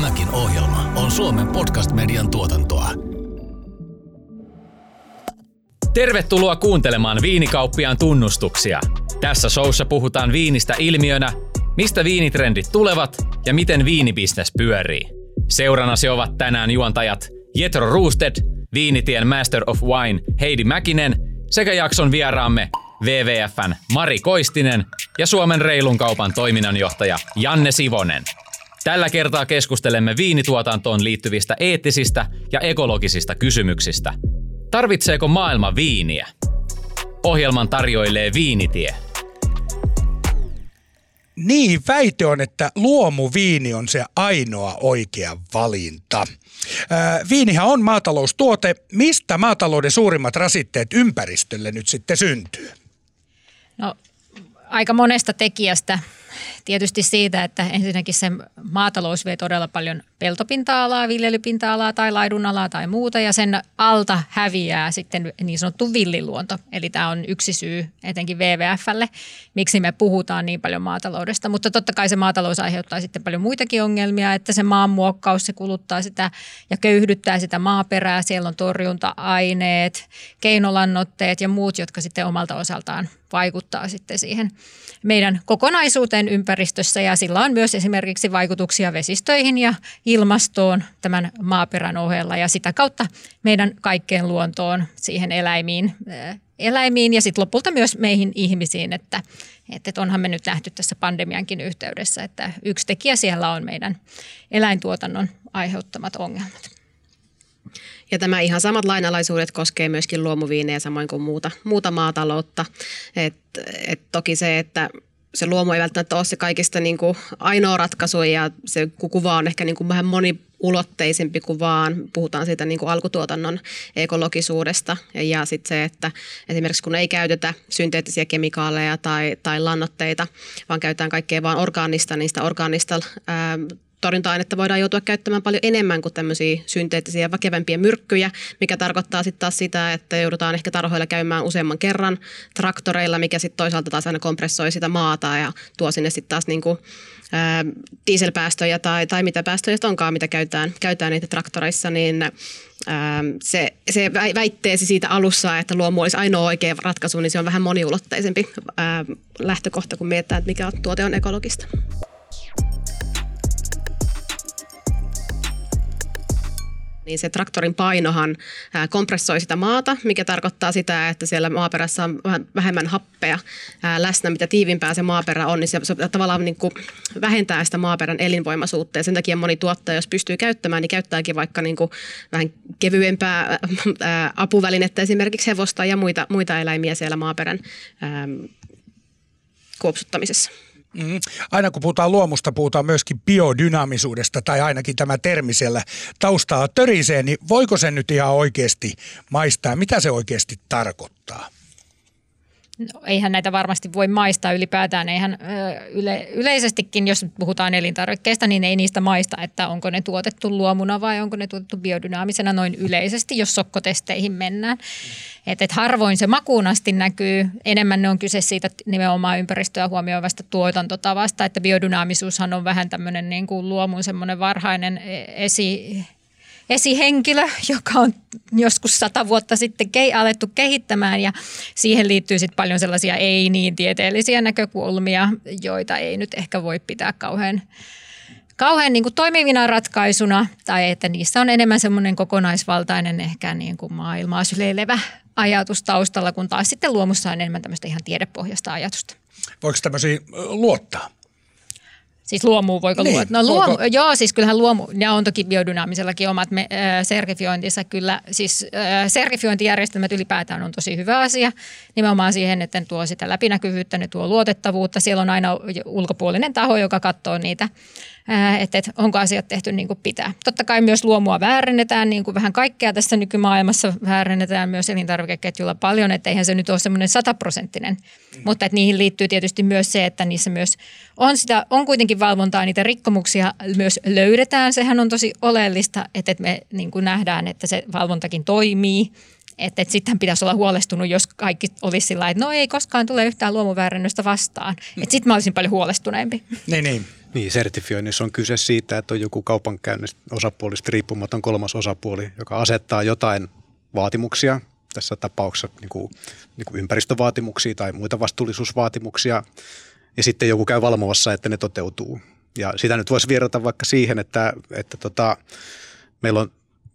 Tämäkin ohjelma on Suomen podcast-median tuotantoa. Tervetuloa kuuntelemaan Viinikauppiaan tunnustuksia. Tässä showssa puhutaan viinistä ilmiönä, mistä viinitrendit tulevat ja miten viinibisnes pyörii. Seurana se ovat tänään juontajat Jetro Roosted, Viinitien Master of Wine Heidi Mäkinen sekä jakson vieraamme WWFn Mari Koistinen ja Suomen reilun kaupan toiminnanjohtaja Janne Sivonen. Tällä kertaa keskustelemme viinituotantoon liittyvistä eettisistä ja ekologisista kysymyksistä. Tarvitseeko maailma viiniä? Ohjelman tarjoilee Viinitie. Niin, väite on, että luomuviini on se ainoa oikea valinta. Ää, viinihän on maataloustuote. Mistä maatalouden suurimmat rasitteet ympäristölle nyt sitten syntyy? No aika monesta tekijästä. Tietysti siitä, että ensinnäkin se maatalous vie todella paljon peltopinta-alaa, viljelypinta-alaa tai laidunalaa tai muuta ja sen alta häviää sitten niin sanottu villiluonto. Eli tämä on yksi syy etenkin WWFlle, miksi me puhutaan niin paljon maataloudesta. Mutta totta kai se maatalous aiheuttaa sitten paljon muitakin ongelmia, että se maanmuokkaus, se kuluttaa sitä ja köyhdyttää sitä maaperää. Siellä on torjunta-aineet, keinolannotteet ja muut, jotka sitten omalta osaltaan vaikuttaa sitten siihen meidän kokonaisuuteen ympäristössä ja sillä on myös esimerkiksi vaikutuksia vesistöihin ja ilmastoon tämän maaperän ohella ja sitä kautta meidän kaikkeen luontoon, siihen eläimiin, eläimiin ja sitten lopulta myös meihin ihmisiin, että, että onhan me nyt nähty tässä pandemiankin yhteydessä, että yksi tekijä siellä on meidän eläintuotannon aiheuttamat ongelmat. Ja tämä ihan samat lainalaisuudet koskee myöskin luomuviinejä samoin kuin muuta, muuta maataloutta. Et, et toki se, että se luomu ei välttämättä ole se kaikista niin kuin ainoa ratkaisu ja se kuva on ehkä niin kuin vähän moniulotteisempi kuin vaan puhutaan siitä niin kuin alkutuotannon ekologisuudesta. Ja sitten se, että esimerkiksi kun ei käytetä synteettisiä kemikaaleja tai, tai lannoitteita, vaan käytetään kaikkea vaan orgaanista, niin sitä orgaanista ää, torjunta-ainetta voidaan joutua käyttämään paljon enemmän kuin tämmöisiä synteettisiä väkevämpiä myrkkyjä, mikä tarkoittaa sitten taas sitä, että joudutaan ehkä tarhoilla käymään useamman kerran traktoreilla, mikä sitten toisaalta taas aina kompressoi sitä maata ja tuo sinne sitten taas niinku, ää, dieselpäästöjä tai, tai mitä päästöjä onkaan, mitä käytetään, käytetään niitä traktoreissa, niin se, se väitteesi siitä alussa, että luomu olisi ainoa oikea ratkaisu, niin se on vähän moniulotteisempi ää, lähtökohta, kun mietitään, että mikä tuote on ekologista. Niin se traktorin painohan kompressoi sitä maata, mikä tarkoittaa sitä, että siellä maaperässä on vähemmän happea läsnä, mitä tiivimpää se maaperä on, niin se tavallaan niin kuin vähentää sitä maaperän elinvoimaisuutta ja sen takia moni tuottaja, jos pystyy käyttämään, niin käyttääkin vaikka niin kuin vähän kevyempää apuvälinettä, esimerkiksi hevosta ja muita, muita eläimiä siellä maaperän kuopsuttamisessa. Mm. Aina kun puhutaan luomusta, puhutaan myöskin biodynaamisuudesta tai ainakin tämä termi siellä taustaa törisee, niin voiko se nyt ihan oikeasti maistaa? Mitä se oikeasti tarkoittaa? No, eihän näitä varmasti voi maistaa ylipäätään. Eihän yle, yleisestikin, jos puhutaan elintarvikkeista, niin ei niistä maista, että onko ne tuotettu luomuna vai onko ne tuotettu biodynaamisena noin yleisesti, jos sokkotesteihin mennään. Et, et harvoin se makuun asti näkyy. Enemmän ne on kyse siitä nimenomaan ympäristöä huomioivasta tuotantotavasta, että biodynaamisuushan on vähän tämmöinen niin kuin luomun semmoinen varhainen e, esi esihenkilö, joka on joskus sata vuotta sitten ke- alettu kehittämään ja siihen liittyy sitten paljon sellaisia ei niin tieteellisiä näkökulmia, joita ei nyt ehkä voi pitää kauhean kauhean niin kuin toimivina ratkaisuna tai että niissä on enemmän semmoinen kokonaisvaltainen ehkä niin kuin maailmaa syleilevä ajatus taustalla, kun taas sitten luomussa on enemmän tämmöistä ihan tiedepohjasta ajatusta. Voiko tämmöisiä luottaa? Siis luomu voiko niin, luoda? No luomu, voiko? joo, siis kyllähän luomu, ja on toki biodynaamisellakin omat me, äh, serifiointinsa kyllä. Siis äh, serifiointijärjestelmät ylipäätään on tosi hyvä asia. Nimenomaan siihen, että ne tuo sitä läpinäkyvyyttä, ne tuo luotettavuutta. Siellä on aina ulkopuolinen taho, joka katsoo niitä että, että onko asiat tehty niin kuin pitää. Totta kai myös luomua väärennetään, niin kuin vähän kaikkea tässä nykymaailmassa väärennetään myös elintarvikeketjulla paljon, että eihän se nyt ole semmoinen sataprosenttinen, mm. mutta että niihin liittyy tietysti myös se, että niissä myös on, sitä, on kuitenkin valvontaa, niitä rikkomuksia myös löydetään, sehän on tosi oleellista, että me niin kuin nähdään, että se valvontakin toimii, Että et sitten pitäisi olla huolestunut, jos kaikki olisi sillä että no ei koskaan tule yhtään luomuväärennöstä vastaan. Että sitten mä olisin paljon huolestuneempi. Niin, niin. Niin, sertifioinnissa on kyse siitä, että on joku kaupankäynnistä osapuolista riippumaton kolmas osapuoli, joka asettaa jotain vaatimuksia, tässä tapauksessa niin kuin, niin kuin ympäristövaatimuksia tai muita vastuullisuusvaatimuksia, ja sitten joku käy valmovassa, että ne toteutuu. Ja sitä nyt voisi vierata vaikka siihen, että, että tota, meillä on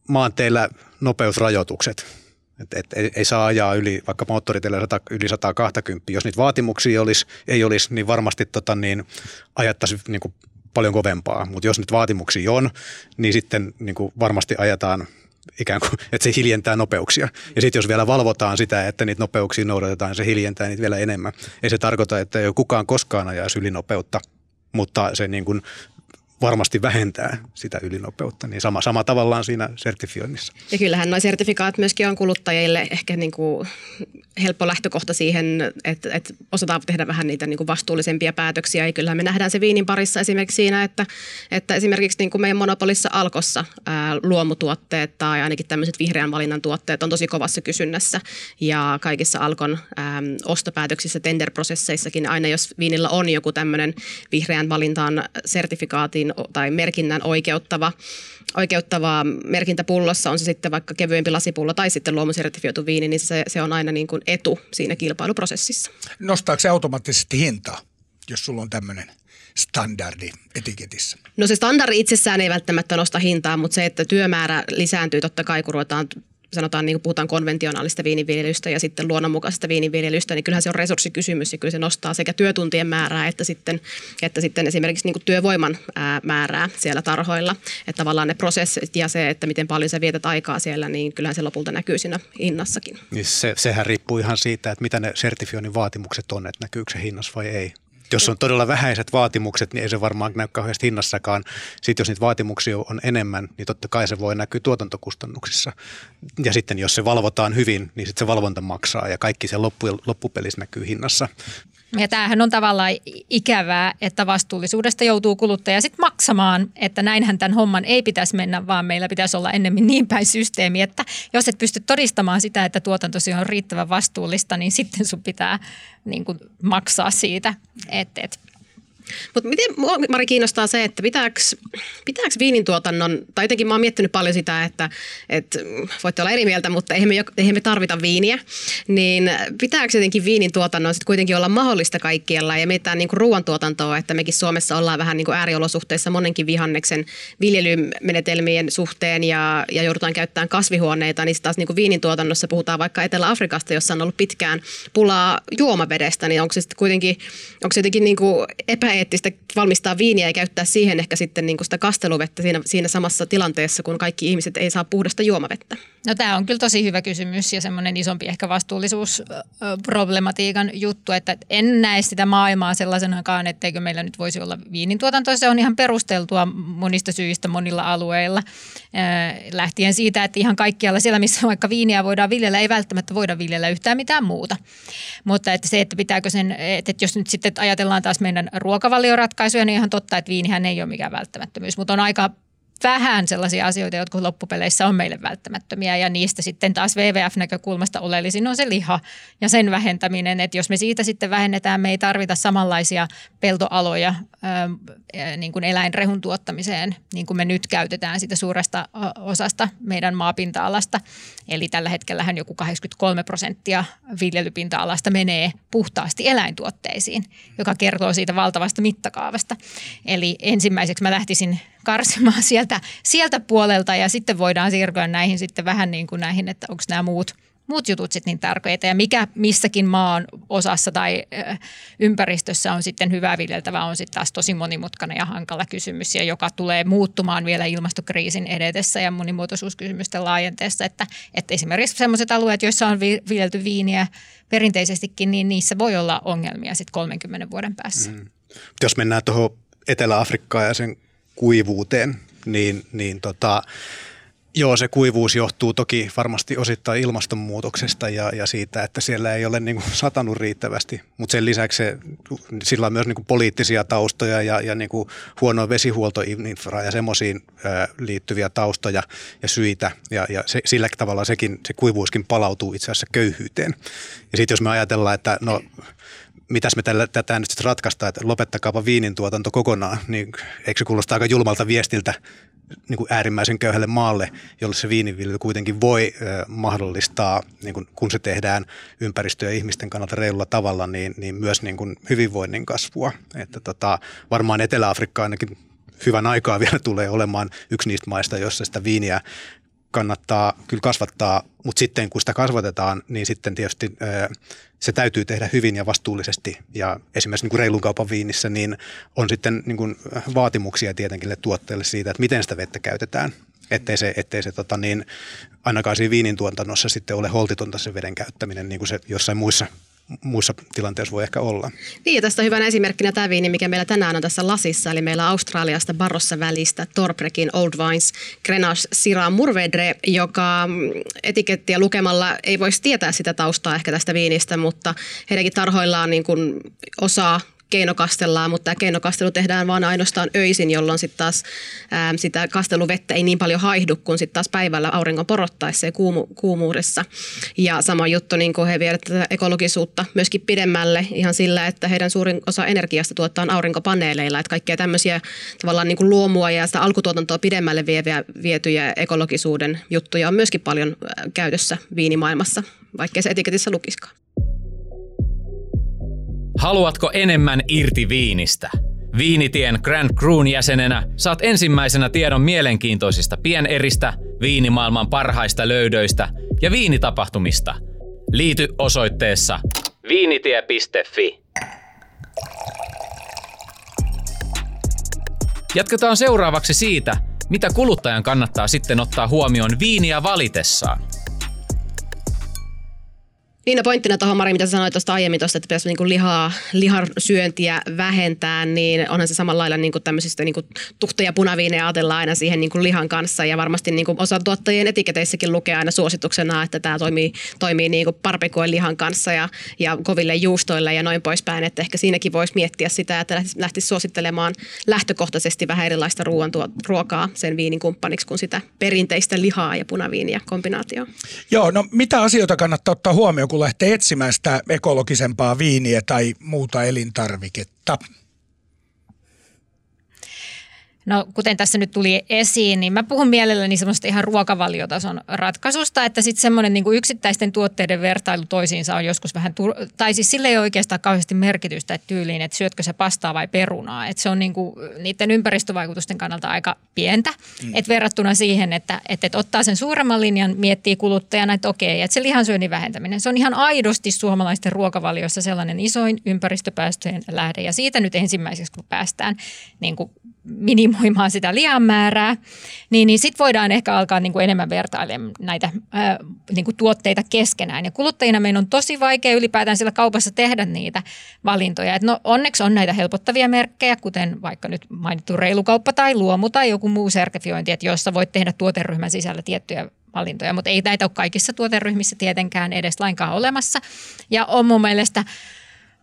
maanteillä nopeusrajoitukset. Et, et, ei, ei saa ajaa yli, vaikka moottoriteillä 100, yli 120. Jos niitä vaatimuksia olisi, ei olisi, niin varmasti tota, niin, ajattaisiin niin kuin paljon kovempaa. Mutta jos nyt vaatimuksia on, niin sitten niin kuin varmasti ajetaan ikään kuin, että se hiljentää nopeuksia. Ja sitten jos vielä valvotaan sitä, että niitä nopeuksia noudatetaan, niin se hiljentää niitä vielä enemmän. Ei se tarkoita, että ei kukaan koskaan ajaisi ylinopeutta, mutta se niin kuin varmasti vähentää sitä ylinopeutta. Niin sama, sama tavallaan siinä sertifioinnissa. Ja kyllähän nuo sertifikaat myöskin on kuluttajille ehkä niin kuin helppo lähtökohta siihen, että, että osataan tehdä vähän niitä niin kuin vastuullisempia päätöksiä. Ja kyllähän me nähdään se viinin parissa esimerkiksi siinä, että, että esimerkiksi niin kuin meidän monopolissa Alkossa ää, luomutuotteet tai ainakin tämmöiset vihreän valinnan tuotteet on tosi kovassa kysynnässä. Ja kaikissa Alkon ää, ostopäätöksissä, tenderprosesseissakin aina jos viinillä on joku tämmöinen vihreän valintaan sertifikaatin tai merkinnän oikeuttava oikeuttava merkintä pullossa, on se sitten vaikka kevyempi lasipullo tai sitten luomusertifioitu viini, niin se, se on aina niin kuin etu siinä kilpailuprosessissa. Nostaako se automaattisesti hintaa, jos sulla on tämmöinen standardi etiketissä? No se standardi itsessään ei välttämättä nosta hintaa, mutta se, että työmäärä lisääntyy totta kai, kun ruvetaan sanotaan, niin kuin puhutaan konventionaalista viiniviljelystä ja sitten luonnonmukaisesta viiniviljelystä, niin kyllähän se on resurssikysymys ja kyllä se nostaa sekä työtuntien määrää että sitten, että sitten esimerkiksi niin kuin työvoiman ää, määrää siellä tarhoilla. Että tavallaan ne prosessit ja se, että miten paljon sä vietät aikaa siellä, niin kyllähän se lopulta näkyy siinä hinnassakin. Niin se, sehän riippuu ihan siitä, että mitä ne sertifioinnin vaatimukset on, että näkyykö se hinnassa vai ei. Jos on todella vähäiset vaatimukset, niin ei se varmaan näy kauheasti hinnassakaan. Sitten jos niitä vaatimuksia on enemmän, niin totta kai se voi näkyä tuotantokustannuksissa. Ja sitten jos se valvotaan hyvin, niin sitten se valvonta maksaa ja kaikki se loppu, loppupelissä näkyy hinnassa. Ja tämähän on tavallaan ikävää, että vastuullisuudesta joutuu kuluttaja sitten maksamaan, että näinhän tämän homman ei pitäisi mennä, vaan meillä pitäisi olla ennemmin niin päin systeemi, että jos et pysty todistamaan sitä, että tuotantosi on riittävän vastuullista, niin sitten sun pitää niin kuin maksaa siitä. Et, et mutta miten Mari kiinnostaa se, että pitääkö, pitääkö viinin tuotannon, tai jotenkin mä oon miettinyt paljon sitä, että, että voitte olla eri mieltä, mutta eihän me, eihän me tarvita viiniä, niin pitääkö jotenkin viinin tuotannon sitten kuitenkin olla mahdollista kaikkialla ja mietitään niin ruoantuotantoa, että mekin Suomessa ollaan vähän niin kuin ääriolosuhteissa monenkin vihanneksen viljelymenetelmien suhteen ja, ja joudutaan käyttämään kasvihuoneita, niin taas niin kuin viinin tuotannossa puhutaan vaikka Etelä-Afrikasta, jossa on ollut pitkään pulaa juomavedestä, niin onko se sitten kuitenkin, onko se jotenkin niin kuin epä eettistä valmistaa viiniä ja käyttää siihen ehkä sitten niin kuin sitä kasteluvettä siinä, siinä samassa tilanteessa, kun kaikki ihmiset ei saa puhdasta juomavettä? No tämä on kyllä tosi hyvä kysymys ja semmoinen isompi ehkä vastuullisuusproblematiikan juttu, että en näe sitä maailmaa sellaisenakaan, etteikö meillä nyt voisi olla viinintuotanto. Se on ihan perusteltua monista syistä monilla alueilla. Lähtien siitä, että ihan kaikkialla siellä, missä vaikka viiniä voidaan viljellä, ei välttämättä voida viljellä yhtään mitään muuta. Mutta että se, että pitääkö sen, että jos nyt sitten ajatellaan taas meidän ruokavalioratkaisuja, niin ihan totta, että viinihän ei ole mikään välttämättömyys, mutta on aika vähän sellaisia asioita, jotka loppupeleissä on meille välttämättömiä ja niistä sitten taas WWF-näkökulmasta oleellisin on se liha ja sen vähentäminen, että jos me siitä sitten vähennetään, me ei tarvita samanlaisia peltoaloja ää, niin kuin eläinrehun tuottamiseen, niin kuin me nyt käytetään sitä suuresta osasta meidän maapinta-alasta. Eli tällä hetkellähän joku 83 prosenttia viljelypinta-alasta menee puhtaasti eläintuotteisiin, joka kertoo siitä valtavasta mittakaavasta. Eli ensimmäiseksi mä lähtisin karsimaan sieltä, sieltä puolelta ja sitten voidaan siirtyä näihin sitten vähän niin kuin näihin, että onko nämä muut muut jutut sitten niin tärkeitä ja mikä missäkin maan osassa tai ympäristössä on sitten hyvä viljeltävä on sitten taas tosi monimutkainen ja hankala kysymys ja joka tulee muuttumaan vielä ilmastokriisin edetessä ja monimuotoisuuskysymysten laajenteessa, että, että esimerkiksi sellaiset alueet, joissa on viljelty viiniä perinteisestikin, niin niissä voi olla ongelmia sitten 30 vuoden päässä. Mm. Jos mennään tuohon Etelä-Afrikkaan ja sen kuivuuteen, niin, niin tota, Joo, se kuivuus johtuu toki varmasti osittain ilmastonmuutoksesta ja, ja siitä, että siellä ei ole niin kuin satanut riittävästi. Mutta sen lisäksi se, sillä on myös niin kuin poliittisia taustoja ja, ja niin kuin huonoa vesihuoltoinfraa ja semmoisiin liittyviä taustoja ja syitä. Ja, ja se, sillä tavalla sekin, se kuivuuskin palautuu itse asiassa köyhyyteen. Ja sitten jos me ajatellaan, että no mitäs me tällä, tätä nyt sitten ratkaistaan, että lopettakaapa viinin tuotanto kokonaan, niin eikö se kuulosta aika julmalta viestiltä niin kuin äärimmäisen köyhälle maalle, jolle se viiniviljely kuitenkin voi ö, mahdollistaa, niin kuin, kun se tehdään ympäristö- ja ihmisten kannalta reilulla tavalla, niin, niin myös niin kuin hyvinvoinnin kasvua. Että tota, varmaan Etelä-Afrikka ainakin hyvän aikaa vielä tulee olemaan yksi niistä maista, jossa sitä viiniä kannattaa kyllä kasvattaa, mutta sitten kun sitä kasvatetaan, niin sitten tietysti se täytyy tehdä hyvin ja vastuullisesti. Ja esimerkiksi niin kuin reilun kaupan viinissä niin on sitten niin kuin vaatimuksia tietenkin tuotteille siitä, että miten sitä vettä käytetään. Ettei se, ettei se tota niin, ainakaan siinä viinin tuotannossa sitten ole holtitonta se veden käyttäminen, niin kuin se jossain muissa muissa tilanteissa voi ehkä olla. Niin tästä on hyvänä esimerkkinä tämä viini, mikä meillä tänään on tässä lasissa, eli meillä Australiasta Barrossa välistä Torbreckin Old Vines Grenache Syrah Murvedre, joka mm, etikettiä lukemalla ei voisi tietää sitä taustaa ehkä tästä viinistä, mutta heidänkin tarhoillaan niin kuin osaa keinokastellaan, mutta tämä keinokastelu tehdään vain ainoastaan öisin, jolloin sitten taas ää, sitä kasteluvettä ei niin paljon haihdu kuin sitten taas päivällä auringon porottaessa ja kuumu, kuumuudessa. Ja sama juttu, niin kuin he vievät tätä ekologisuutta myöskin pidemmälle ihan sillä, että heidän suurin osa energiasta tuottaa aurinkopaneeleilla, että kaikkia tämmöisiä tavallaan niin kuin luomua ja sitä alkutuotantoa pidemmälle vieviä, vietyjä ekologisuuden juttuja on myöskin paljon käytössä viinimaailmassa, vaikkei se etiketissä lukiskaan. Haluatko enemmän irti viinistä? Viinitien Grand Cruun jäsenenä saat ensimmäisenä tiedon mielenkiintoisista pieneristä, viinimaailman parhaista löydöistä ja viinitapahtumista. Liity osoitteessa viinitie.fi. Jatketaan seuraavaksi siitä, mitä kuluttajan kannattaa sitten ottaa huomioon viiniä valitessaan. Niin, no pointtina tuohon Mari, mitä sanoit tuosta aiemmin tuosta, että pitäisi niin lihaa, lihan syöntiä vähentää, niin onhan se samalla lailla niin kuin tämmöisistä niin kuin tuhta- ja punaviineja ajatellaan aina siihen niin kuin lihan kanssa. Ja varmasti niin kuin osa tuottajien etiketeissäkin lukee aina suosituksena, että tämä toimii, toimii niin kuin parpikoen lihan kanssa ja, ja koville juustoille ja noin poispäin. Että ehkä siinäkin voisi miettiä sitä, että lähtisi suosittelemaan lähtökohtaisesti vähän erilaista ruoan ruokaa sen viinin kumppaniksi kuin sitä perinteistä lihaa ja punaviiniä kombinaatio. Joo, no mitä asioita kannattaa ottaa huomioon, kun lähtee etsimään sitä ekologisempaa viiniä tai muuta elintarviketta? No kuten tässä nyt tuli esiin, niin mä puhun mielelläni semmoista ihan ruokavaliotason ratkaisusta, että sitten semmoinen niin kuin yksittäisten tuotteiden vertailu toisiinsa on joskus vähän, tur- tai siis sille ei oikeastaan kauheasti merkitystä että tyyliin, että syötkö se pastaa vai perunaa. Että se on niin kuin niiden ympäristövaikutusten kannalta aika pientä, mm. että verrattuna siihen, että, että, että ottaa sen suuremman linjan, miettii kuluttajana, että okei, että se lihansyönnin vähentäminen, se on ihan aidosti suomalaisten ruokavaliossa sellainen isoin ympäristöpäästöjen lähde. Ja siitä nyt ensimmäiseksi, kun päästään niin kuin minimoimaan sitä lihan määrää, niin, niin sitten voidaan ehkä alkaa niin kuin enemmän vertailemaan näitä ää, niin kuin tuotteita keskenään. Ja kuluttajina meidän on tosi vaikea ylipäätään sillä kaupassa tehdä niitä valintoja. Et no, onneksi on näitä helpottavia merkkejä, kuten vaikka nyt mainittu reilukauppa tai luomu tai joku muu sertifiointi, että jossa voit tehdä tuoteryhmän sisällä tiettyjä valintoja, mutta ei näitä ole kaikissa tuoteryhmissä tietenkään edes lainkaan olemassa. Ja on mun mielestä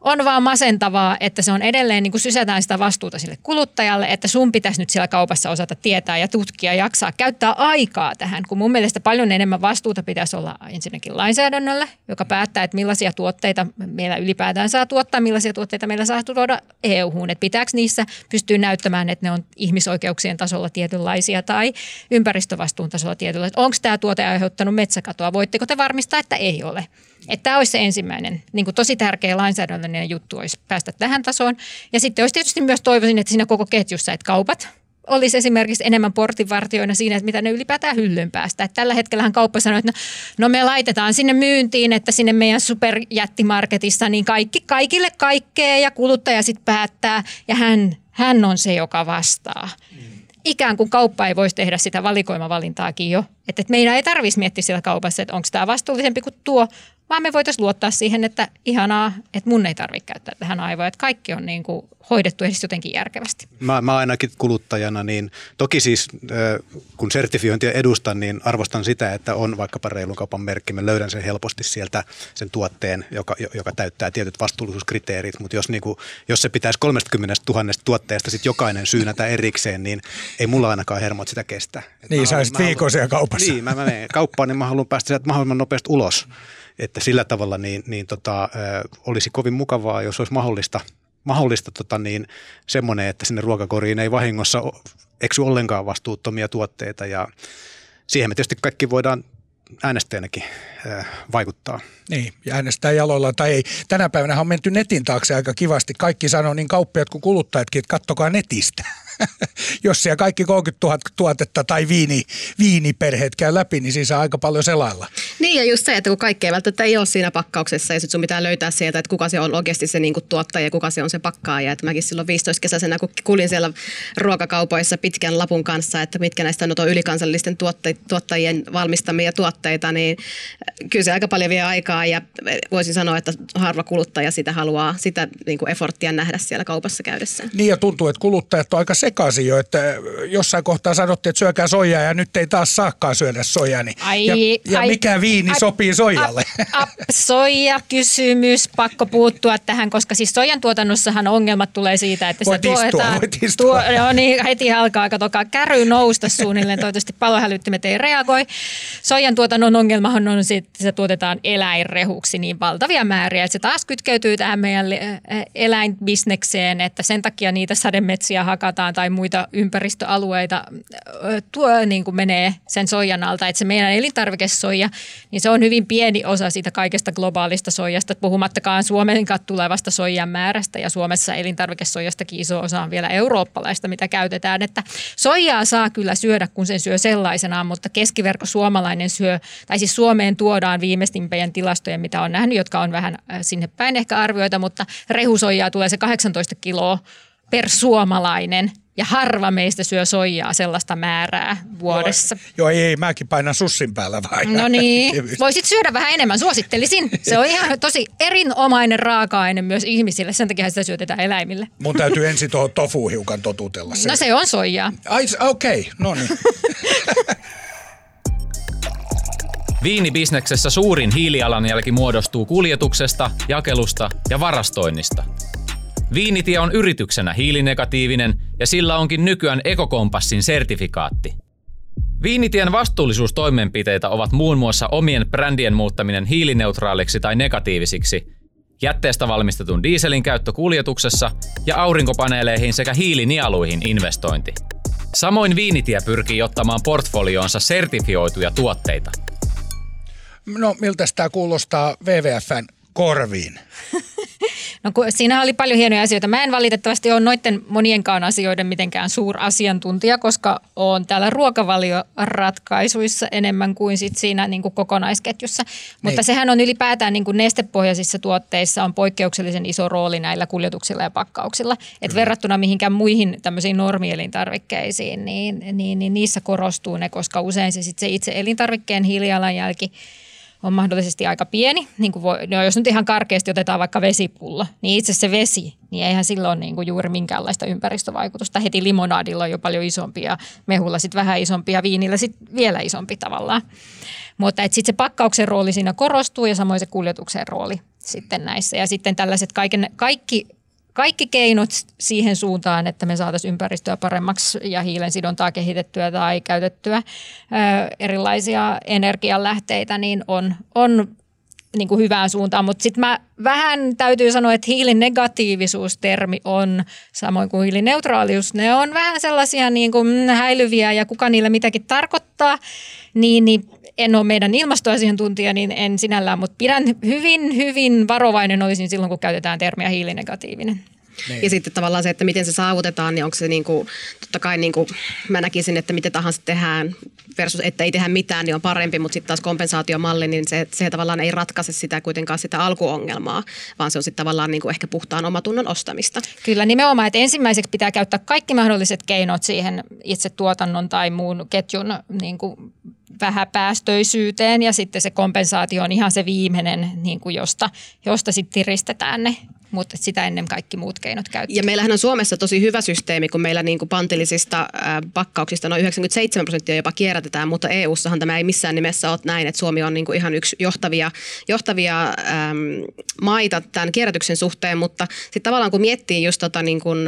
on vaan masentavaa, että se on edelleen, niin kuin sysätään sitä vastuuta sille kuluttajalle, että sun pitäisi nyt siellä kaupassa osata tietää ja tutkia, jaksaa käyttää aikaa tähän, kun mun mielestä paljon enemmän vastuuta pitäisi olla ensinnäkin lainsäädännöllä, joka päättää, että millaisia tuotteita meillä ylipäätään saa tuottaa, millaisia tuotteita meillä saa tuoda EU-hun, että pitääkö niissä pystyä näyttämään, että ne on ihmisoikeuksien tasolla tietynlaisia tai ympäristövastuun tasolla tietynlaisia. Onko tämä tuote aiheuttanut metsäkatoa, voitteko te varmistaa, että ei ole? Että tämä olisi se ensimmäinen, niin kuin tosi tärkeä lainsäädännöllinen juttu olisi päästä tähän tasoon. Ja sitten olisi tietysti myös toivoisin, että siinä koko ketjussa, että kaupat olisi esimerkiksi enemmän portinvartioina siinä, että mitä ne ylipäätään hyllyn päästä. Että tällä hetkellähän kauppa sanoo, että no, no me laitetaan sinne myyntiin, että sinne meidän superjättimarketissa niin kaikki, kaikille kaikkea ja kuluttaja sitten päättää ja hän, hän on se, joka vastaa. Ikään kuin kauppa ei voisi tehdä sitä valikoimavalintaakin jo. Että, että meidän ei tarvitsisi miettiä siellä kaupassa, että onko tämä vastuullisempi kuin tuo vaan me voitaisiin luottaa siihen, että ihanaa, että mun ei tarvitse käyttää tähän aivoja, että kaikki on niin kuin hoidettu edes jotenkin järkevästi. Mä, mä ainakin kuluttajana, niin toki siis kun sertifiointia edustan, niin arvostan sitä, että on vaikkapa reilun kaupan merkki. Mä löydän sen helposti sieltä sen tuotteen, joka, joka täyttää tietyt vastuullisuuskriteerit, mutta jos, niin kuin, jos se pitäisi 30 000 tuotteesta sit jokainen syynätä erikseen, niin ei mulla ainakaan hermot sitä kestä. niin, sä olisit viikoisia kaupassa. Niin, mä, mä menen kauppaan, niin mä haluan päästä sieltä mahdollisimman nopeasti ulos. Että sillä tavalla niin, niin tota, olisi kovin mukavaa, jos olisi mahdollista – mahdollista tota niin, semmoinen, että sinne ruokakoriin ei vahingossa eksy ollenkaan vastuuttomia tuotteita. Ja siihen me tietysti kaikki voidaan äänestäjänäkin vaikuttaa. Niin, ja äänestää jaloilla tai ei. Tänä päivänä on menty netin taakse aika kivasti. Kaikki sanoo niin kauppiat kuin kuluttajatkin, että kattokaa netistä. Jos siellä kaikki 30 000 tuotetta tai viini, viiniperheet käy läpi, niin siinä saa aika paljon selailla. Niin ja just se, että kun kaikki ei välttämättä ei ole siinä pakkauksessa ja sitten sun pitää löytää sieltä, että kuka se on oikeasti se niin tuottaja ja kuka se on se pakkaaja. Että mäkin silloin 15 kesäisenä, kun kulin siellä ruokakaupoissa pitkän lapun kanssa, että mitkä näistä on ylikansallisten tuottajien valmistamia tuotteita, niin kyllä se aika paljon vie aikaa ja voisin sanoa, että harva kuluttaja sitä haluaa, sitä niin kuin efforttia nähdä siellä kaupassa käydessä. Niin ja tuntuu, että kuluttajat on aika sekaisin jo, että jossain kohtaa sanottiin, että syökää soijaa ja nyt ei taas saakaan syödä soijaa. Niin ai, ja, ja ai, mikä viini ai, sopii soijalle? Ap, ap, soija kysymys, pakko puuttua tähän, koska siis soijan tuotannossahan ongelmat tulee siitä, että voit se tuotetaan. Tuo, no niin, heti alkaa, katsokaa, käry nousta suunnilleen, toivottavasti palohälyttimet ei reagoi. Soijan tuotannon ongelmahan on se, että se tuotetaan eläinrehuksi niin valtavia määriä, että se taas kytkeytyy tähän meidän eläinbisnekseen, että sen takia niitä sademetsiä hakataan tai muita ympäristöalueita tuo, niin kuin menee sen soijan alta, että se meidän elintarvikesoija, niin se on hyvin pieni osa siitä kaikesta globaalista soijasta, puhumattakaan Suomen tulevasta soijan määrästä. Ja Suomessa elintarvikesoijastakin iso osa on vielä eurooppalaista, mitä käytetään, että soijaa saa kyllä syödä, kun sen syö sellaisenaan, mutta keskiverko suomalainen syö, tai siis Suomeen tuodaan viimeisimpien tilastojen, mitä on nähnyt, jotka on vähän sinne päin ehkä arvioita, mutta rehusoijaa tulee se 18 kiloa per suomalainen ja harva meistä syö soijaa sellaista määrää vuodessa. Joo, joo ei, mäkin painan sussin päällä vain. No niin, voisit syödä vähän enemmän, suosittelisin. Se on ihan tosi erinomainen raaka-aine myös ihmisille, sen takia sitä syötetään eläimille. Mun täytyy ensin tuohon tofu hiukan totutella. No se on soijaa. Okei, okay, no niin. Viinibisneksessä suurin hiilijalanjälki muodostuu kuljetuksesta, jakelusta ja varastoinnista. Viinitie on yrityksenä hiilinegatiivinen ja sillä onkin nykyään ekokompassin sertifikaatti. Viinitien vastuullisuustoimenpiteitä ovat muun muassa omien brändien muuttaminen hiilineutraaliksi tai negatiivisiksi, jätteestä valmistetun dieselin käyttö kuljetuksessa ja aurinkopaneeleihin sekä hiilinieluihin investointi. Samoin Viinitie pyrkii ottamaan portfolioonsa sertifioituja tuotteita – No miltä tämä kuulostaa WWFn korviin? No siinä oli paljon hienoja asioita. Mä en valitettavasti ole noiden monienkaan asioiden mitenkään suurasiantuntija, koska olen täällä ruokavalioratkaisuissa enemmän kuin sit siinä niin kuin kokonaisketjussa. Niin. Mutta sehän on ylipäätään niin kuin nestepohjaisissa tuotteissa on poikkeuksellisen iso rooli näillä kuljetuksilla ja pakkauksilla. Et verrattuna mihinkään muihin tämmöisiin normielintarvikkeisiin, niin, niin, niin niissä korostuu ne, koska usein se, sit se itse elintarvikkeen hiilijalanjälki – on mahdollisesti aika pieni. Niin kuin voi, no jos nyt ihan karkeasti otetaan vaikka vesipullo, niin itse se vesi, niin eihän silloin niin kuin juuri minkäänlaista ympäristövaikutusta. Heti limonaadilla on jo paljon isompia, mehulla sitten vähän isompia, viinillä sitten vielä isompi tavallaan. Mutta sitten se pakkauksen rooli siinä korostuu ja samoin se kuljetuksen rooli sitten näissä. Ja sitten tällaiset kaiken, kaikki kaikki keinot siihen suuntaan, että me saataisiin ympäristöä paremmaksi ja hiilen sidontaa kehitettyä tai käytettyä erilaisia energianlähteitä, niin on, on niin kuin hyvään suuntaan. Mutta sitten mä vähän täytyy sanoa, että hiilinegatiivisuustermi on, samoin kuin hiilineutraalius, ne on vähän sellaisia niin kuin häilyviä ja kuka niillä mitäkin tarkoittaa, niin, niin en ole meidän ilmastoasiantuntija, niin en sinällään, mutta pidän hyvin, hyvin varovainen olisin silloin, kun käytetään termiä hiilinegatiivinen. Niin. Ja sitten tavallaan se, että miten se saavutetaan, niin onko se niin kuin, totta kai niin kuin, mä näkisin, että mitä tahansa tehdään versus, että ei tehdä mitään, niin on parempi, mutta sitten taas kompensaatiomalli, niin se, se tavallaan ei ratkaise sitä kuitenkaan sitä alkuongelmaa, vaan se on sitten tavallaan niin kuin ehkä puhtaan omatunnon ostamista. Kyllä nimenomaan, että ensimmäiseksi pitää käyttää kaikki mahdolliset keinot siihen itse tuotannon tai muun ketjun niin kuin vähäpäästöisyyteen ja sitten se kompensaatio on ihan se viimeinen, niin kuin josta, josta sitten tiristetään ne mutta sitä ennen kaikki muut keinot käyttää. Ja meillähän on Suomessa tosi hyvä systeemi, kun meillä niin kuin pantillisista pakkauksista noin 97 prosenttia jopa kierrätetään, mutta EU-ssahan tämä ei missään nimessä ole näin, että Suomi on niin kuin ihan yksi johtavia, johtavia äm, maita tämän kierrätyksen suhteen, mutta sitten tavallaan kun miettii just tota niin kuin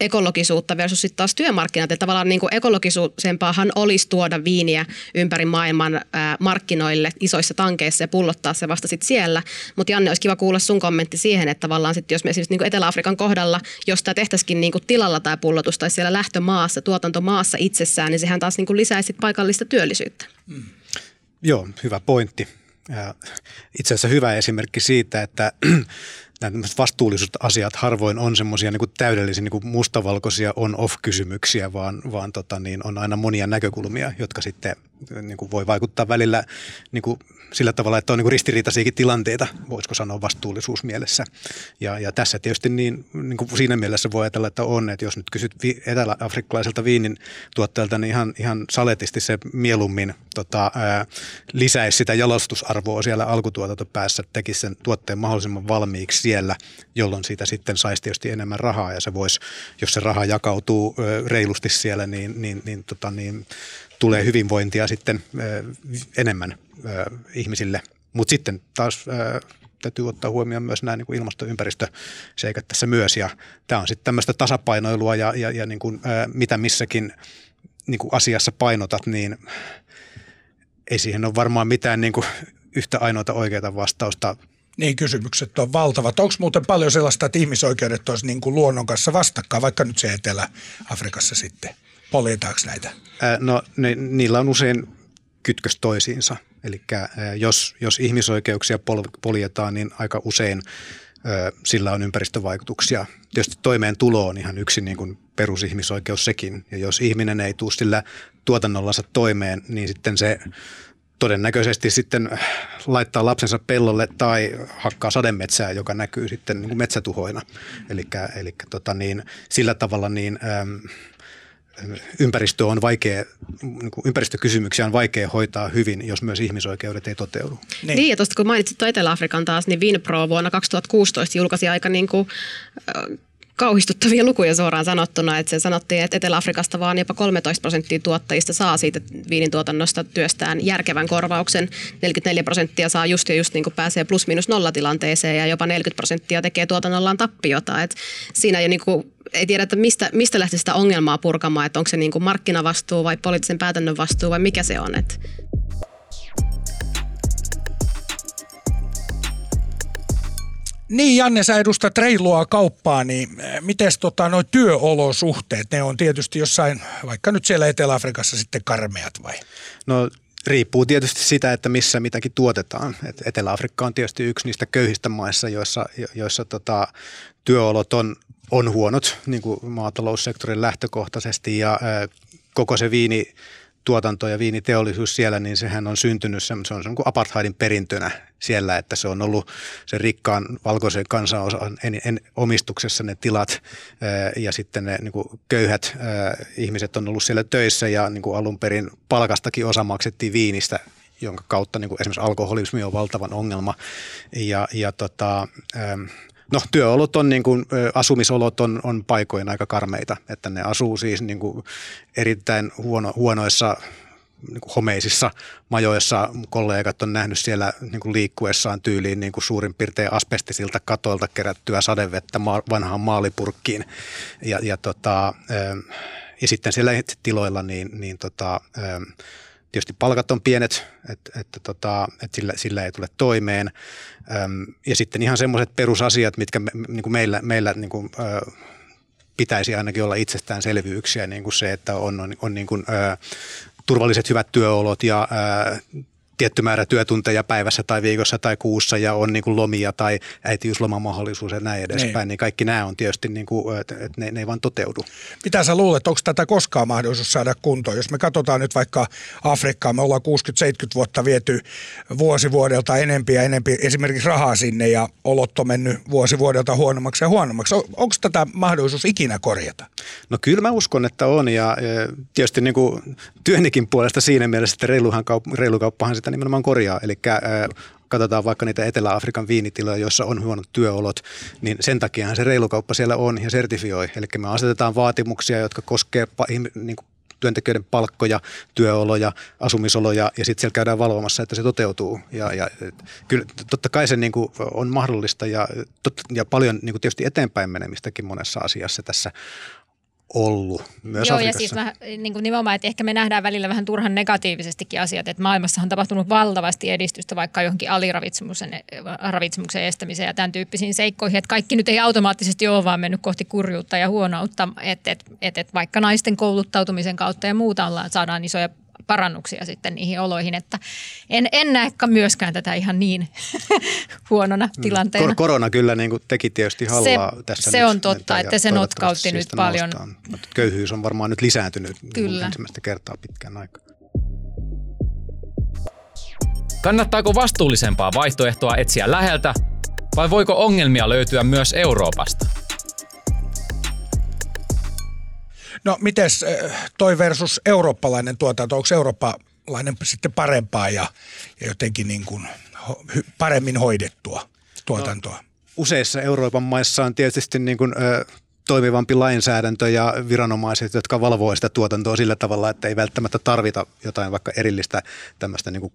ekologisuutta versus sitten taas työmarkkinat, että tavallaan niin kuin ekologisuusempaahan olisi tuoda viiniä ympäri maailman ää, markkinoille isoissa tankeissa ja pullottaa se vasta sitten siellä, mutta Janne, olisi kiva kuulla sun kommentti siihen, että tavallaan sitten jos me esimerkiksi niin Etelä-Afrikan kohdalla, jos tämä tehtäisikin niin kuin tilalla tai pullotus tai siellä lähtömaassa, tuotantomaassa itsessään, niin sehän taas niin kuin lisäisi paikallista työllisyyttä. Mm. Joo, hyvä pointti. Itse asiassa hyvä esimerkki siitä, että nämä vastuullisuusasiat harvoin on semmoisia niin täydellisiä niin mustavalkoisia on-off-kysymyksiä, vaan, vaan tota, niin on aina monia näkökulmia, jotka sitten niin kuin voi vaikuttaa välillä niin kuin sillä tavalla, että on niin ristiriitaisiakin tilanteita, voisiko sanoa vastuullisuusmielessä. Ja, ja tässä tietysti niin, niin kuin siinä mielessä voi ajatella, että on, että jos nyt kysyt vi, etelä-afrikkalaiselta viinin tuottajalta, niin ihan, ihan saletisti se mieluummin tota, ää, lisäisi sitä jalostusarvoa siellä alkutuotantopäässä, tekisi sen tuotteen mahdollisimman valmiiksi siellä, jolloin siitä sitten saisi tietysti enemmän rahaa ja se voisi, jos se raha jakautuu reilusti siellä, niin, niin, niin, tota, niin tulee hyvinvointia sitten enemmän ihmisille. Mutta sitten taas täytyy ottaa huomioon myös nämä niin kuin ilmasto- ja ympäristöseikat tässä myös. Ja tämä on sitten tämmöistä tasapainoilua ja, ja, ja niin kuin, ää, mitä missäkin niin kuin asiassa painotat, niin ei siihen ole varmaan mitään niin kuin yhtä ainoata oikeaa vastausta. Niin, kysymykset on valtavat. Onko muuten paljon sellaista, että ihmisoikeudet olisi niin kuin luonnon kanssa vastakkain, vaikka nyt se Etelä-Afrikassa sitten? Poljetaanko näitä? Ää, no ne, niillä on usein kytkös toisiinsa. Eli jos, jos ihmisoikeuksia pol, poljetaan, niin aika usein sillä on ympäristövaikutuksia. Tietysti toimeentulo on ihan yksi niin kuin perusihmisoikeus sekin. Ja jos ihminen ei tule sillä tuotannollansa toimeen, niin sitten se todennäköisesti sitten laittaa lapsensa pellolle tai hakkaa sademetsää, joka näkyy sitten niin kuin metsätuhoina. Eli tota niin, sillä tavalla niin, ympäristö on vaikea, niin ympäristökysymyksiä on vaikea hoitaa hyvin, jos myös ihmisoikeudet ei toteudu. Niin, niin ja tuosta kun mainitsit Etelä-Afrikan taas, niin Vinpro vuonna 2016 julkaisi aika niin kuin, kauhistuttavia lukuja suoraan sanottuna, että se sanottiin, että Etelä-Afrikasta vaan jopa 13 prosenttia tuottajista saa siitä viinin tuotannosta työstään järkevän korvauksen. 44 prosenttia saa just ja just niin kuin pääsee plus minus nollatilanteeseen ja jopa 40 prosenttia tekee tuotannollaan tappiota. Et siinä ei, niin kuin, ei tiedä, että mistä, mistä lähtee sitä ongelmaa purkamaan, että onko se niin kuin markkinavastuu vai poliittisen päätännön vastuu vai mikä se on. Että Niin Janne, sä edustat reilua kauppaa, niin eh, miten tota, noi työolosuhteet, ne on tietysti jossain, vaikka nyt siellä Etelä-Afrikassa sitten karmeat vai? No riippuu tietysti sitä, että missä mitäkin tuotetaan. Et Etelä-Afrikka on tietysti yksi niistä köyhistä maissa, joissa, joissa tota, työolot on, on huonot niin kuin maataloussektorin lähtökohtaisesti ja ää, koko se viini tuotanto ja viiniteollisuus siellä, niin sehän on syntynyt, se on, se on kuin apartheidin perintönä siellä, että se on ollut sen rikkaan valkoisen kansanosan en, en, omistuksessa ne tilat ja sitten ne niin kuin köyhät ihmiset on ollut siellä töissä ja niin kuin alun perin palkastakin osa maksettiin viinistä jonka kautta niin kuin esimerkiksi alkoholismi on valtavan ongelma. Ja, ja tota, No työolot on niin kuin, asumisolot on, on paikoin aika karmeita, että ne asuu siis niin kuin erittäin huono, huonoissa niin kuin homeisissa majoissa. Kollegat on nähnyt siellä niin kuin liikkuessaan tyyliin niin kuin suurin piirtein asbestisilta katoilta kerättyä sadevettä ma- vanhaan maalipurkkiin. Ja, ja, tota, ja sitten siellä tiloilla niin, niin tota, Tietysti palkat on pienet, että, että, tota, että sillä, sillä ei tule toimeen. ja sitten ihan semmoiset perusasiat, mitkä me, niin kuin meillä, meillä niin kuin, ö, pitäisi ainakin olla itsestäänselvyyksiä, niin kuin se, että on, on, on niin kuin, ö, turvalliset hyvät työolot ja ö, tietty määrä työtunteja päivässä tai viikossa tai kuussa ja on niin kuin lomia tai äitiyslomamahdollisuus ja näin edespäin, niin, niin kaikki nämä on tietysti, niin kuin, että ne, ne ei vaan toteudu. Mitä sä luulet, onko tätä koskaan mahdollisuus saada kuntoon? Jos me katsotaan nyt vaikka Afrikkaa, me ollaan 60-70 vuotta viety vuosi vuodelta enempi ja enempi esimerkiksi rahaa sinne ja olot on mennyt vuosi vuodelta huonommaksi ja huonommaksi. Onko tätä mahdollisuus ikinä korjata? No kyllä mä uskon, että on ja tietysti niin kuin työnnikin puolesta siinä mielessä, että reiluhan kaup- reilukauppahan sitä nimenomaan korjaa. Eli katsotaan vaikka niitä Etelä-Afrikan viinitiloja, joissa on huonot työolot, niin sen takiahan se reilukauppa siellä on ja sertifioi. Eli me asetetaan vaatimuksia, jotka koskee niin kuin työntekijöiden palkkoja, työoloja, asumisoloja ja sitten siellä käydään valvomassa, että se toteutuu. Ja, ja kyllä totta kai se niin kuin on mahdollista ja, tot, ja paljon niin kuin tietysti eteenpäin menemistäkin monessa asiassa tässä ollut myös Joo, Afrikassa. ja siis mä, niin kuin nimenomaan, että ehkä me nähdään välillä vähän turhan negatiivisestikin asiat, että maailmassa on tapahtunut valtavasti edistystä vaikka johonkin aliravitsemuksen ravitsemuksen estämiseen ja tämän tyyppisiin seikkoihin, että kaikki nyt ei automaattisesti ole vaan mennyt kohti kurjuutta ja huonoutta, että, että, että, että vaikka naisten kouluttautumisen kautta ja muuta ollaan, saadaan isoja parannuksia sitten niihin oloihin, että en, en näe myöskään tätä ihan niin huonona mm. tilanteena. Kor- korona kyllä niin kuin teki tietysti hallaa se, tässä Se nyt, on totta, että se notkautti nyt paljon. Mutta köyhyys on varmaan nyt lisääntynyt niin kyllä. ensimmäistä kertaa pitkään aikaa. Kannattaako vastuullisempaa vaihtoehtoa etsiä läheltä vai voiko ongelmia löytyä myös Euroopasta? No mites eh, toi versus eurooppalainen tuotanto, onko eurooppalainen sitten parempaa ja, ja jotenkin niin kuin paremmin hoidettua tuotantoa? No, useissa Euroopan maissa on tietysti niin kuin, ö, toimivampi lainsäädäntö ja viranomaiset, jotka valvoo sitä tuotantoa sillä tavalla, että ei välttämättä tarvita jotain vaikka erillistä tämmöistä niin kuin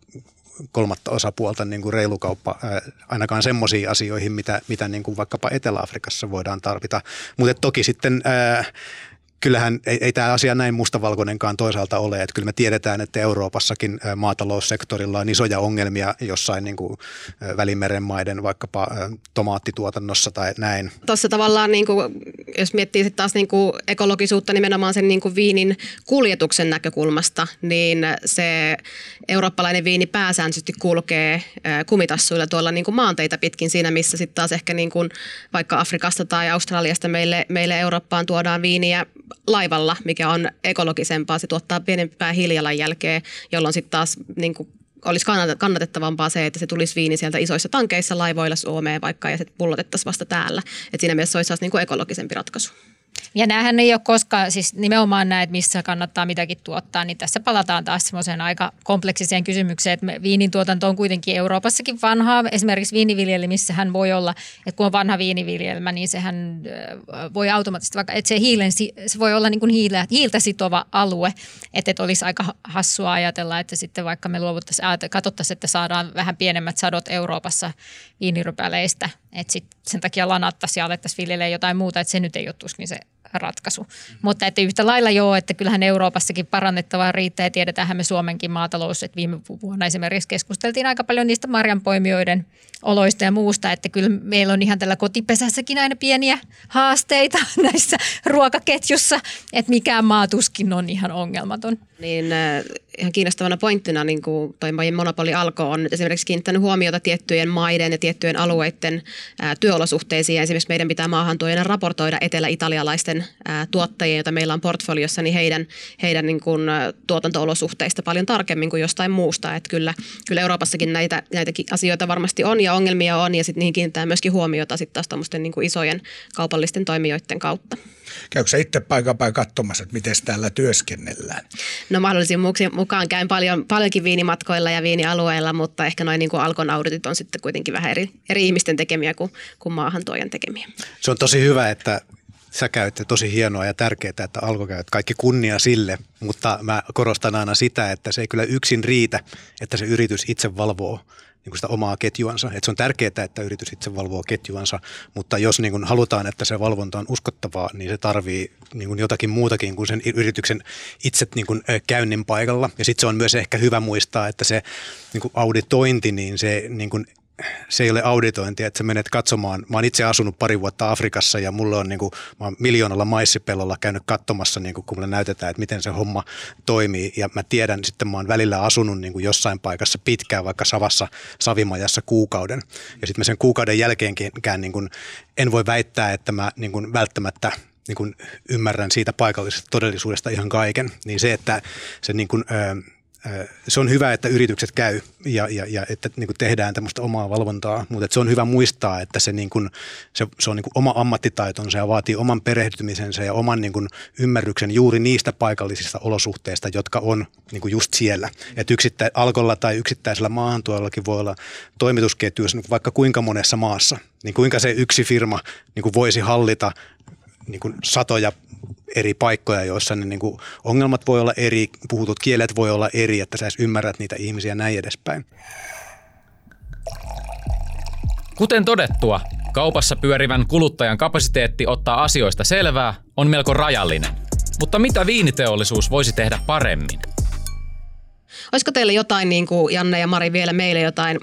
kolmatta osapuolta niin kuin reilukauppa, ainakaan semmoisiin asioihin, mitä, mitä niin kuin vaikkapa Etelä-Afrikassa voidaan tarvita. Mutta toki sitten ää, kyllähän ei, ei tämä asia näin mustavalkoinenkaan toisaalta ole. Että kyllä me tiedetään, että Euroopassakin maataloussektorilla on isoja ongelmia jossain niin kuin Välimeren maiden vaikkapa tomaattituotannossa tai näin. Tuossa tavallaan, niin kuin, jos miettii sitten taas niin kuin ekologisuutta nimenomaan sen niin kuin viinin kuljetuksen näkökulmasta, niin se eurooppalainen viini pääsääntöisesti kulkee kumitassuilla tuolla niin kuin maanteita pitkin siinä, missä sitten taas ehkä niin kuin vaikka Afrikasta tai Australiasta meille, meille Eurooppaan tuodaan viiniä laivalla, mikä on ekologisempaa. Se tuottaa pienempää hiilijalanjälkeä, jolloin sitten taas niin kuin olisi kannatettavampaa se, että se tulisi viini sieltä isoissa tankeissa laivoilla Suomeen vaikka ja se pullotettaisiin vasta täällä. Et siinä mielessä se olisi niin kuin ekologisempi ratkaisu. Ja näähän ei ole koskaan, siis nimenomaan näet, missä kannattaa mitäkin tuottaa, niin tässä palataan taas semmoiseen aika kompleksiseen kysymykseen, että viinin tuotanto on kuitenkin Euroopassakin vanhaa. Esimerkiksi viiniviljelmissä hän voi olla, että kun on vanha viiniviljelmä, niin sehän voi automaattisesti, vaikka että se, hiilen, se voi olla niin kuin hiiltä, hiiltä sitova alue, että, että olisi aika hassua ajatella, että sitten vaikka me luovuttaisiin, katsottaisiin, että saadaan vähän pienemmät sadot Euroopassa viinirypäleistä, että sen takia lanattaisiin ja alettaisiin viljelemään jotain muuta, että se nyt ei ole tuskin se ratkaisu. Mutta että yhtä lailla joo, että kyllähän Euroopassakin parannettavaa riittää ja tiedetäänhän me Suomenkin maatalous, että viime vuonna esimerkiksi keskusteltiin aika paljon niistä marjanpoimijoiden oloista ja muusta, että kyllä meillä on ihan tällä kotipesässäkin aina pieniä haasteita näissä ruokaketjussa, että mikään maatuskin on ihan ongelmaton. Niin äh, ihan kiinnostavana pointtina niin kuin toi monopoli alkoi on esimerkiksi kiinnittänyt huomiota tiettyjen maiden ja tiettyjen alueiden ää, työolosuhteisiin. Ja esimerkiksi meidän pitää maahantuojana raportoida etelä-italialaisten ää, tuottajien, joita meillä on portfoliossa, niin heidän, heidän niin kuin, tuotanto-olosuhteista paljon tarkemmin kuin jostain muusta. Että kyllä, kyllä Euroopassakin näitä, näitä asioita varmasti on ja ongelmia on ja sitten niihin kiinnittää myöskin huomiota sitten taas niin kuin isojen kaupallisten toimijoiden kautta. Käykö itse paikan päin katsomassa, että miten täällä työskennellään? No mahdollisuuksien mukaan käyn paljon, paljonkin viinimatkoilla ja viinialueilla, mutta ehkä noin niin kuin Alkon auditit on sitten kuitenkin vähän eri, eri ihmisten tekemiä kuin, kuin maahantuojan tekemiä. Se on tosi hyvä, että sä käytte tosi hienoa ja tärkeää, että Alko käyt kaikki kunnia sille, mutta mä korostan aina sitä, että se ei kyllä yksin riitä, että se yritys itse valvoo niin kuin sitä omaa ketjuansa. Että se on tärkeää, että yritys itse valvoo ketjuansa, mutta jos niin kuin halutaan, että se valvonta on uskottavaa, niin se tarvii niin kuin jotakin muutakin kuin sen yrityksen itse niin kuin käynnin paikalla. Ja sitten se on myös ehkä hyvä muistaa, että se niin kuin auditointi, niin se niin kuin se ei ole auditointia, että sä menet katsomaan. Mä oon itse asunut pari vuotta Afrikassa ja mulla on, niin kuin, mä oon miljoonalla maissipellolla käynyt katsomassa, niin kuin, kun mulle näytetään, että miten se homma toimii. Ja mä tiedän, sitten mä oon välillä asunut niin kuin jossain paikassa pitkään, vaikka Savassa Savimajassa kuukauden. Ja sitten mä sen kuukauden jälkeenkään niin kuin, en voi väittää, että mä niin kuin, välttämättä niin kuin, ymmärrän siitä paikallisesta todellisuudesta ihan kaiken. Niin se, että se niin kuin, se on hyvä, että yritykset käy ja, ja, ja että niin tehdään tämmöistä omaa valvontaa, mutta että se on hyvä muistaa, että se, niin kuin, se, se on niin oma ammattitaitonsa ja vaatii oman perehtymisensä ja oman niin kuin ymmärryksen juuri niistä paikallisista olosuhteista, jotka on niin kuin just siellä. Että yksittä, alkolla tai yksittäisellä maahantuollakin voi olla toimitusketjuissa niin vaikka kuinka monessa maassa, niin kuinka se yksi firma niin kuin voisi hallita niin kuin satoja eri paikkoja, joissa ne niin kuin ongelmat voi olla eri, puhutut kielet voi olla eri, että sä edes ymmärrät niitä ihmisiä näin edespäin. Kuten todettua, kaupassa pyörivän kuluttajan kapasiteetti ottaa asioista selvää on melko rajallinen. Mutta mitä viiniteollisuus voisi tehdä paremmin? Olisiko teille jotain, niin kuin Janne ja Mari, vielä meille jotain,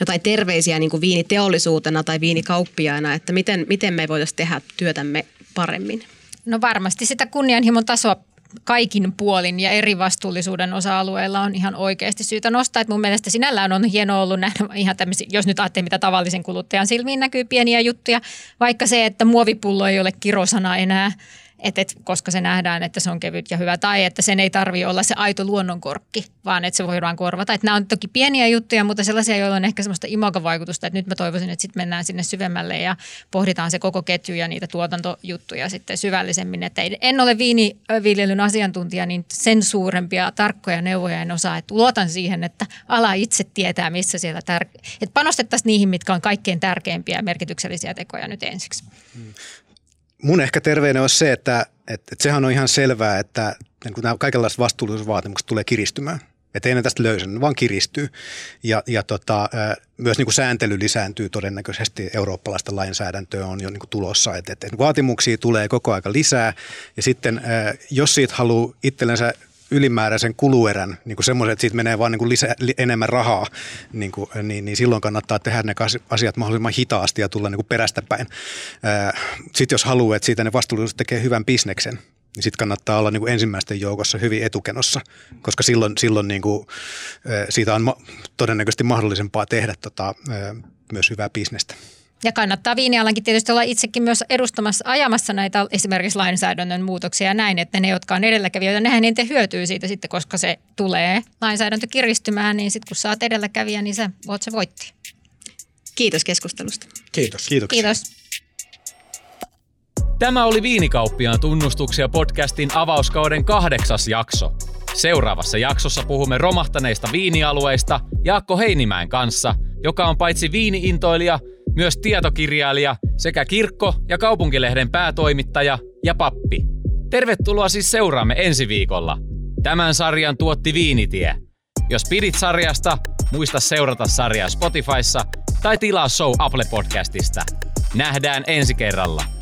jotain terveisiä niin kuin viiniteollisuutena tai viinikauppiaina, että miten, miten me voitaisiin tehdä työtämme paremmin? No varmasti sitä kunnianhimon tasoa kaikin puolin ja eri vastuullisuuden osa-alueilla on ihan oikeasti syytä nostaa. Että mun mielestä sinällään on hienoa ollut nähdä ihan tämmöisiä, jos nyt ajattelee mitä tavallisen kuluttajan silmiin näkyy pieniä juttuja, vaikka se, että muovipullo ei ole kirosana enää – et, et, koska se nähdään, että se on kevyt ja hyvä, tai että sen ei tarvitse olla se aito luonnonkorkki, vaan että se voidaan korvata. Et nämä on toki pieniä juttuja, mutta sellaisia, joilla on ehkä sellaista imagovaikutusta, että nyt mä toivoisin, että sitten mennään sinne syvemmälle ja pohditaan se koko ketju ja niitä tuotantojuttuja sitten syvällisemmin. Että en ole viiniviljelyn asiantuntija, niin sen suurempia tarkkoja neuvoja en osaa. Että luotan siihen, että ala itse tietää, missä siellä tär- että panostettaisiin niihin, mitkä on kaikkein tärkeimpiä ja merkityksellisiä tekoja nyt ensiksi. Mun ehkä terveinen olisi se, että, että, että sehän on ihan selvää, että niin nämä kaikenlaiset vastuullisuusvaatimukset tulee kiristymään. Että ei ne tästä löysä, ne vaan kiristyy. Ja, ja tota, myös niin kuin sääntely lisääntyy todennäköisesti eurooppalaista lainsäädäntöä on jo niin kuin tulossa. Että, että vaatimuksia tulee koko aika lisää ja sitten jos siitä haluaa itsellensä ylimääräisen kuluerän, niin kuin semmoisen, että siitä menee vaan niin lisä, enemmän rahaa, niin, kuin, niin, niin silloin kannattaa tehdä ne asiat mahdollisimman hitaasti ja tulla niin kuin perästä päin. Sitten jos haluaa, että siitä ne vastuullisuus tekee hyvän bisneksen, niin sitten kannattaa olla niin kuin ensimmäisten joukossa hyvin etukenossa, koska silloin, silloin niin kuin, siitä on todennäköisesti mahdollisempaa tehdä tota, myös hyvää bisnestä. Ja kannattaa viinialankin tietysti olla itsekin myös edustamassa, ajamassa näitä esimerkiksi lainsäädännön muutoksia ja näin, että ne, jotka on edelläkävijöitä, nehän eniten hyötyy siitä sitten, koska se tulee lainsäädäntö kiristymään, niin sitten kun saat edelläkävijä, niin sä oot se voitti. Kiitos keskustelusta. Kiitos. Kiitoksia. Kiitos. Tämä oli Viinikauppiaan tunnustuksia podcastin avauskauden kahdeksas jakso. Seuraavassa jaksossa puhumme romahtaneista viinialueista Jaakko Heinimäen kanssa, joka on paitsi viiniintoilija, myös tietokirjailija sekä kirkko- ja kaupunkilehden päätoimittaja ja pappi. Tervetuloa siis seuraamme ensi viikolla. Tämän sarjan tuotti Viinitie. Jos pidit sarjasta, muista seurata sarjaa Spotifyssa tai tilaa show Apple Podcastista. Nähdään ensi kerralla.